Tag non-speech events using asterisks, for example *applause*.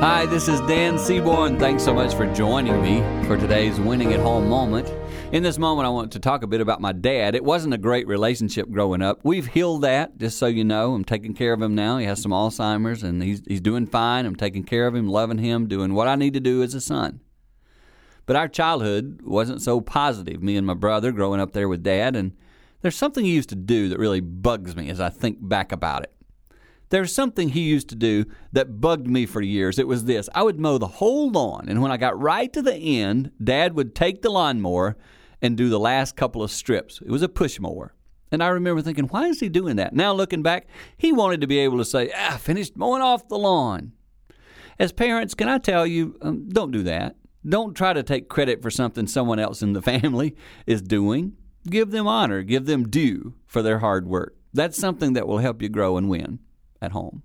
Hi, this is Dan Seaborn. Thanks so much for joining me for today's winning at home moment. In this moment, I want to talk a bit about my dad. It wasn't a great relationship growing up. We've healed that, just so you know. I'm taking care of him now. He has some Alzheimer's and he's, he's doing fine. I'm taking care of him, loving him, doing what I need to do as a son. But our childhood wasn't so positive, me and my brother growing up there with dad. And there's something he used to do that really bugs me as I think back about it. There's something he used to do that bugged me for years. It was this I would mow the whole lawn, and when I got right to the end, Dad would take the lawnmower and do the last couple of strips. It was a push mower. And I remember thinking, why is he doing that? Now looking back, he wanted to be able to say, ah, finished mowing off the lawn. As parents, can I tell you, um, don't do that. Don't try to take credit for something someone else in the *laughs* family is doing. Give them honor, give them due for their hard work. That's something that will help you grow and win at home.